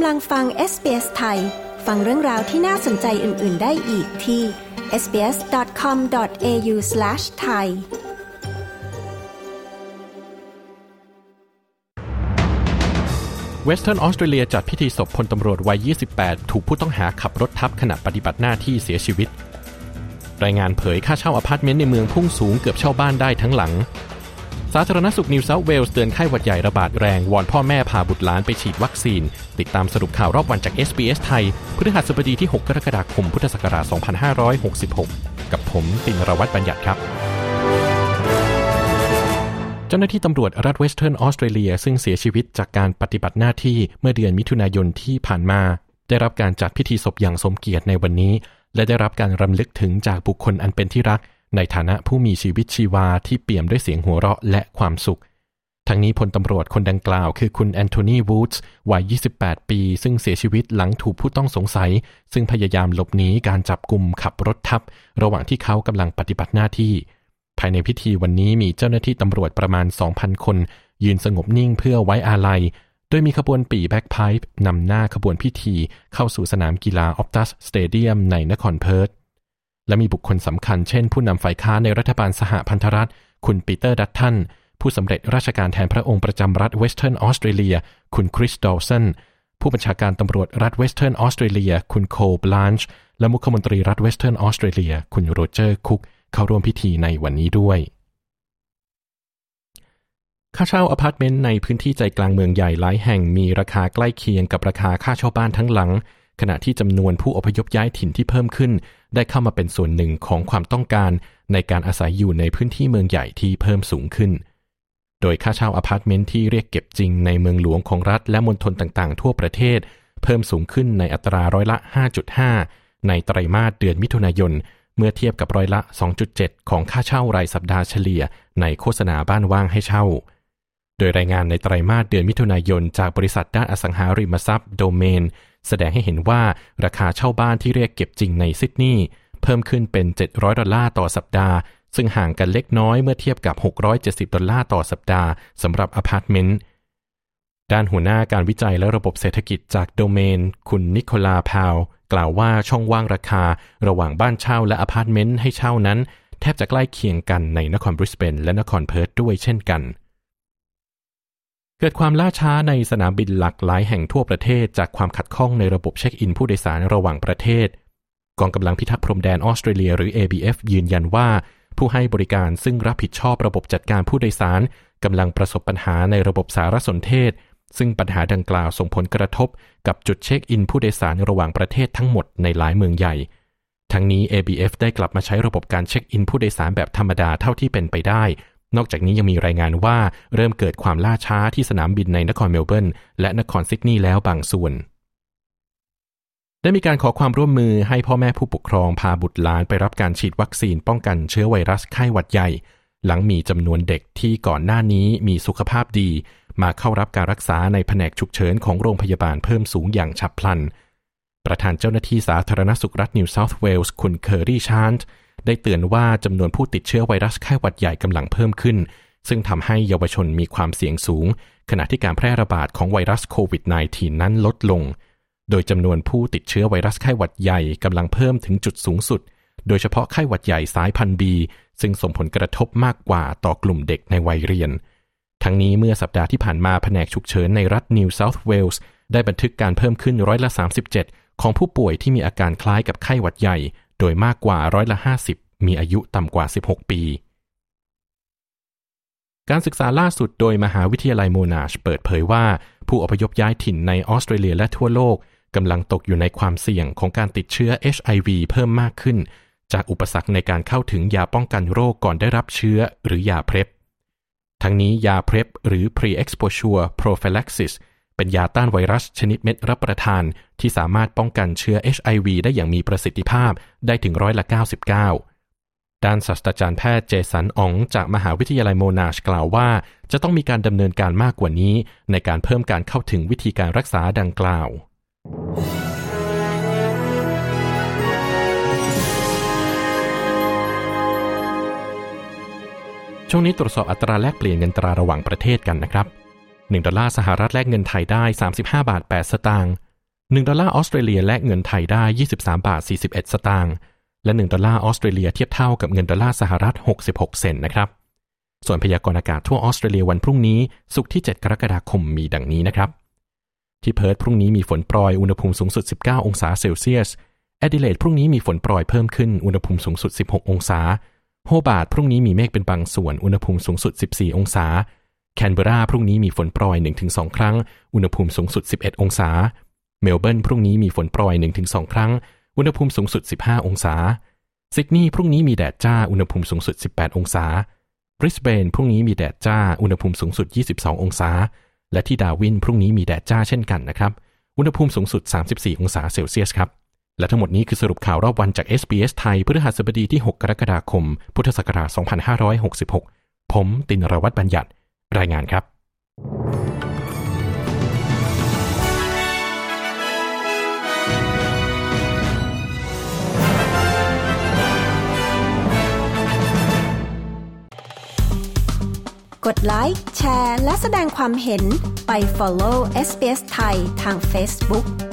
กำลังฟัง SBS ไทย ฟังเรื่องราวที่น่าสนใจอื่น ๆ ได้อีกที่ sbs.com.au/thai Western Australia จัดพิธีศพพลตำรวจวัย 28 ถูกผู้ต้องหาขับรถทับขณะปฏิบัติหน้าที่เสียชีวิต รายงานเผยค่าเช่าอพาร์ตเมนต์ในเมืองพุ่งสูงเกือบเช่าบ้านได้ทั้งหลัง สาธารณสุขนิวเซาท์เวลส์เตือนไข้หวัดใหญ่ระบาดแรง วอนพ่อแม่พาบุตรหลานไปฉีดวัคซีน ติดตามสรุปข่าวรอบวันจาก SBS ไทยพฤหัสบดีที่ 6 กรกฎาคม พุทธศักราช 2566 กับผมตินรวัตรบัญญัติครับเจ้าหน้าที่ตำรวจรัฐเวสเทิร์นออสเตรเลียซึ่งเสียชีวิตจากการปฏิบัติหน้าที่เมื่อเดือนมิถุนายนที่ผ่านมา ได้รับการจัดพิธีศพอย่างสมเกียรติในวันนี้ และได้รับการรำลึกถึงจากบุคคลอันเป็นที่รัก ในฐานะผู้มีชีวิตชีวาที่เปี่ยมด้วยเสียงหัวเราะและความสุข ทั้งนี้พลตำรวจคนดังกล่าวคือคุณแอนโทนีวูดส์วัย 28 ปี ซึ่งเสียชีวิตหลังถูกผู้ต้องสงสัย ซึ่งพยายามหลบหนีการจับกลุ่มขับรถทับ ระหว่างที่เขากำลังปฏิบัติหน้าที่ ภายในพิธีวันนี้มีเจ้าหน้าที่ตำรวจประมาณ 2,000 คน ยืนสงบนิ่งเพื่อไว้อาลัยโดยมีขบวนปี่แบ็กไพป์นำหน้าขบวนพิธีเข้าสู่สนามกีฬา Optus Stadium ในนครเพิร์ธ และมีบุคคลสำคัญเช่นผู้นำฝ่ายค้านในรัฐบาลสหพันธรัฐ คุณปีเตอร์ดัตตันผู้สำเร็จราชการแทนพระองค์ประจำรัฐเวสเทิร์นออสเตรเลีย คุณคริสดอว์สันผู้บัญชาการตำรวจรัฐเวสเทิร์นออสเตรเลีย คุณคอลบลานช์และมุขมนตรีรัฐเวสเทิร์นออสเตรเลีย คุณโรเจอร์คุก เข้าร่วมพิธีในวันนี้ด้วย ค่าเช่าอพาร์ตเมนต์ในพื้นที่ใจกลางเมืองใหญ่หลายแห่งมีราคาใกล้เคียงกับราคาค่าเช่าบ้านทั้งหลัง ขณะที่จำนวนผู้อพยพย้ายถิ่นที่เพิ่มขึ้น ได้เข้ามาเป็นส่วนหนึ่งของความต้องการในการอาศัยอยู่ในพื้นที่เมืองใหญ่ที่เพิ่มสูงขึ้น โดยค่าเช่าอพาร์ตเมนต์ที่เรียกเก็บจริงในเมืองหลวงของรัฐและมณฑลต่างๆ ทั่วประเทศ เพิ่มสูงขึ้นในอัตราร้อยละ 5.5 ในไตรมาสเดือนมิถุนายน เมื่อเทียบกับร้อยละ 2.7 ของค่าเช่ารายสัปดาห์เฉลี่ยในโฆษณาบ้านว่างให้เช่า โดยรายงานในไตรมาสเดือนมิถุนายนจากบริษัทด้านอสังหาริมทรัพย์โดเมน แสดงให้เห็นว่าราคาเช่าบ้านที่เรียกเก็บจริงในซิดนีย์เพิ่มขึ้นเป็น 700 ดอลลาร์ต่อสัปดาห์ ซึ่งห่างกันเล็กน้อยเมื่อเทียบกับ 670 ดอลลาร์ต่อสัปดาห์สำหรับอพาร์ตเมนต์ด้านหัวหน้าการวิจัยและระบบเศรษฐกิจจากโดเมน คุณนิโคลาพาวเวลล์กล่าวว่าช่องว่างราคา ระหว่างบ้านเช่าและอพาร์ตเมนต์ให้เช่านั้น แทบจะใกล้เคียงกันในนครบริสเบนและนครเพิร์ธด้วยเช่นกัน เกิดความล่าช้าในสนามบินหลักหลายแห่งทั่วประเทศ จากความขัดข้องในระบบเช็คอินผู้โดยสารระหว่างประเทศ กองกำลังพิทักษ์พรมแดนออสเตรเลียหรือ ABF ยืนยันว่า ผู้ให้บริการซึ่งรับผิดชอบระบบจัดการผู้โดยสารกำลังประสบปัญหาในระบบสารสนเทศ ซึ่งปัญหาดังกล่าวส่งผลกระทบกับจุดเช็คอินผู้โดยสารระหว่างประเทศทั้งหมดในหลายเมืองใหญ่ ทั้งนี้ ABF ได้กลับมาใช้ระบบการเช็คอินผู้โดยสารแบบธรรมดาเท่าที่เป็นไปได้ นอกจากนี้ยังมีรายงานว่าเริ่มเกิดความล่าช้าที่สนามบินในนครเมลเบิร์นและนครซิดนีย์แล้วบางส่วน ได้มีการขอความร่วมมือให้พ่อแม่ผู้ปกครองพาบุตรหลานไปรับการฉีดวัคซีนป้องกันเชื้อไวรัสไข้หวัดใหญ่ หลังมีจำนวนเด็กที่ก่อนหน้านี้มีสุขภาพดี มาเข้ารับการรักษาในแผนกฉุกเฉินของโรงพยาบาลเพิ่มสูงอย่างฉับพลัน ประธานเจ้าหน้าที่สาธารณสุขรัฐนิวเซาท์เวลส์คุณเคอรี่ชานต์ ได้เตือนว่าจำนวนผู้ติดเชื้อไวรัสไข้หวัดใหญ่กำลังเพิ่มขึ้น ซึ่งทำให้เยาวชนมีความเสี่ยงสูง ขณะที่การแพร่ระบาดของไวรัสโควิด -19 นั้นลดลง โดยจำนวนผู้ติดเชื้อไวรัสไข้หวัดใหญ่กำลังเพิ่มถึงจุดสูงสุด โดยเฉพาะไข้หวัดใหญ่สายพันธุ์บีซึ่งส่งผลกระทบมากกว่าต่อกลุ่มเด็กในวัยเรียน ทั้งนี้เมื่อสัปดาห์ที่ผ่านมาแผนกฉุกเฉินในรัฐนิวเซาท์เวลส์ได้บันทึกการเพิ่มขึ้นร้อยละ37ของผู้ป่วยที่มีอาการคล้ายกับไข้หวัดใหญ่ โดยมากกว่าร้อยละ 50 มีอายุต่ำกว่า 16 ปี การศึกษาล่าสุดโดยมหาวิทยาลัยโมนาชเปิดเผยว่า ผู้อพยพย้ายถิ่นในออสเตรเลียและทั่วโลกกำลังตกอยู่ในความเสี่ยงของการติดเชื้อ HIV เพิ่มมากขึ้น จากอุปสรรคในการเข้าถึงยาป้องกันโรคก่อนได้รับเชื้อหรือยาเพล็บทั้งนี้ยาเพล็บหรือ pre-exposure prophylaxis เป็นยาต้านไวรัสชนิดเม็ดรับประทาน ที่สามารถป้องกันเชื้อ HIV ได้อย่างมีประสิทธิภาพได้ถึงร้อยละ 99 ด้านศาสตราจารย์แพทย์เจสันอ๋องจากมหาวิทยาลัยโมนาชกล่าวว่า จะต้องมีการดำเนินการมากกว่านี้ ในการเพิ่มการเข้าถึงวิธีการรักษาดังกล่าวช่วงนี้ตรวจสอบอัตราแลกเปลี่ยนเงินตราระหว่างประเทศกันนะครับ 1 ดอลลาร์สหรัฐแลกเงินไทยได้ 35 บาท 8 สตางค์ 1 ดอลลาร์ออสเตรเลียแลกเงินไทยได้ 23 บาท 41 สตางค์ และ 1 ดอลลาร์ออสเตรเลียเทียบเท่ากับเงินดอลลาร์สหรัฐ 66 เซนต์นะครับ ส่วนพยากรณ์อากาศทั่วออสเตรเลียวันพรุ่งนี้ศุกร์ที่ 7 กรกฎาคมมีดังนี้นะครับ ที่เพิร์ธพรุ่งนี้มีฝนโปรยอุณหภูมิสูงสุด 19 องศาเซลเซียส แอดิเลดพรุ่งนี้มีฝนโปรยเพิ่มขึ้นอุณหภูมิสูงสุด 16 องศา โฮบาร์ตพรุ่งนี้มีเมฆเป็นบางส่วนอุณหภูมิสูงสุด 14 องศา แคนเบราพรุ่งนี้มีฝนโปรย 1-2 ครั้ง อุณหภูมิสูงสุด 11 องศา เมลเบิร์นพรุ่งนี้มีฝนโปรย 1-2 ครั้ง อุณหภูมิสูงสุด 15 องศา ซิดนีย์พรุ่งนี้มีแดดจ้า อุณหภูมิสูงสุด 18 องศา บริสเบนพรุ่งนี้มีแดดจ้า อุณหภูมิสูงสุด 22 องศา และที่ดาร์วินพรุ่งนี้มีแดดจ้าเช่นกันนะครับ อุณหภูมิสูงสุด 34 องศาเซลเซียสครับ และทั้งหมดนี้คือสรุปข่าวรอบวันจาก SBS ไทยพฤหัสบดีที่ 6 กรกฎาคม พุทธศักราช 2566 ผมตินรวัตรบัญญัติ รายงานครับกดไลค์ แชร์ และแสดงความเห็นไป follow SBS ไทยทาง Facebook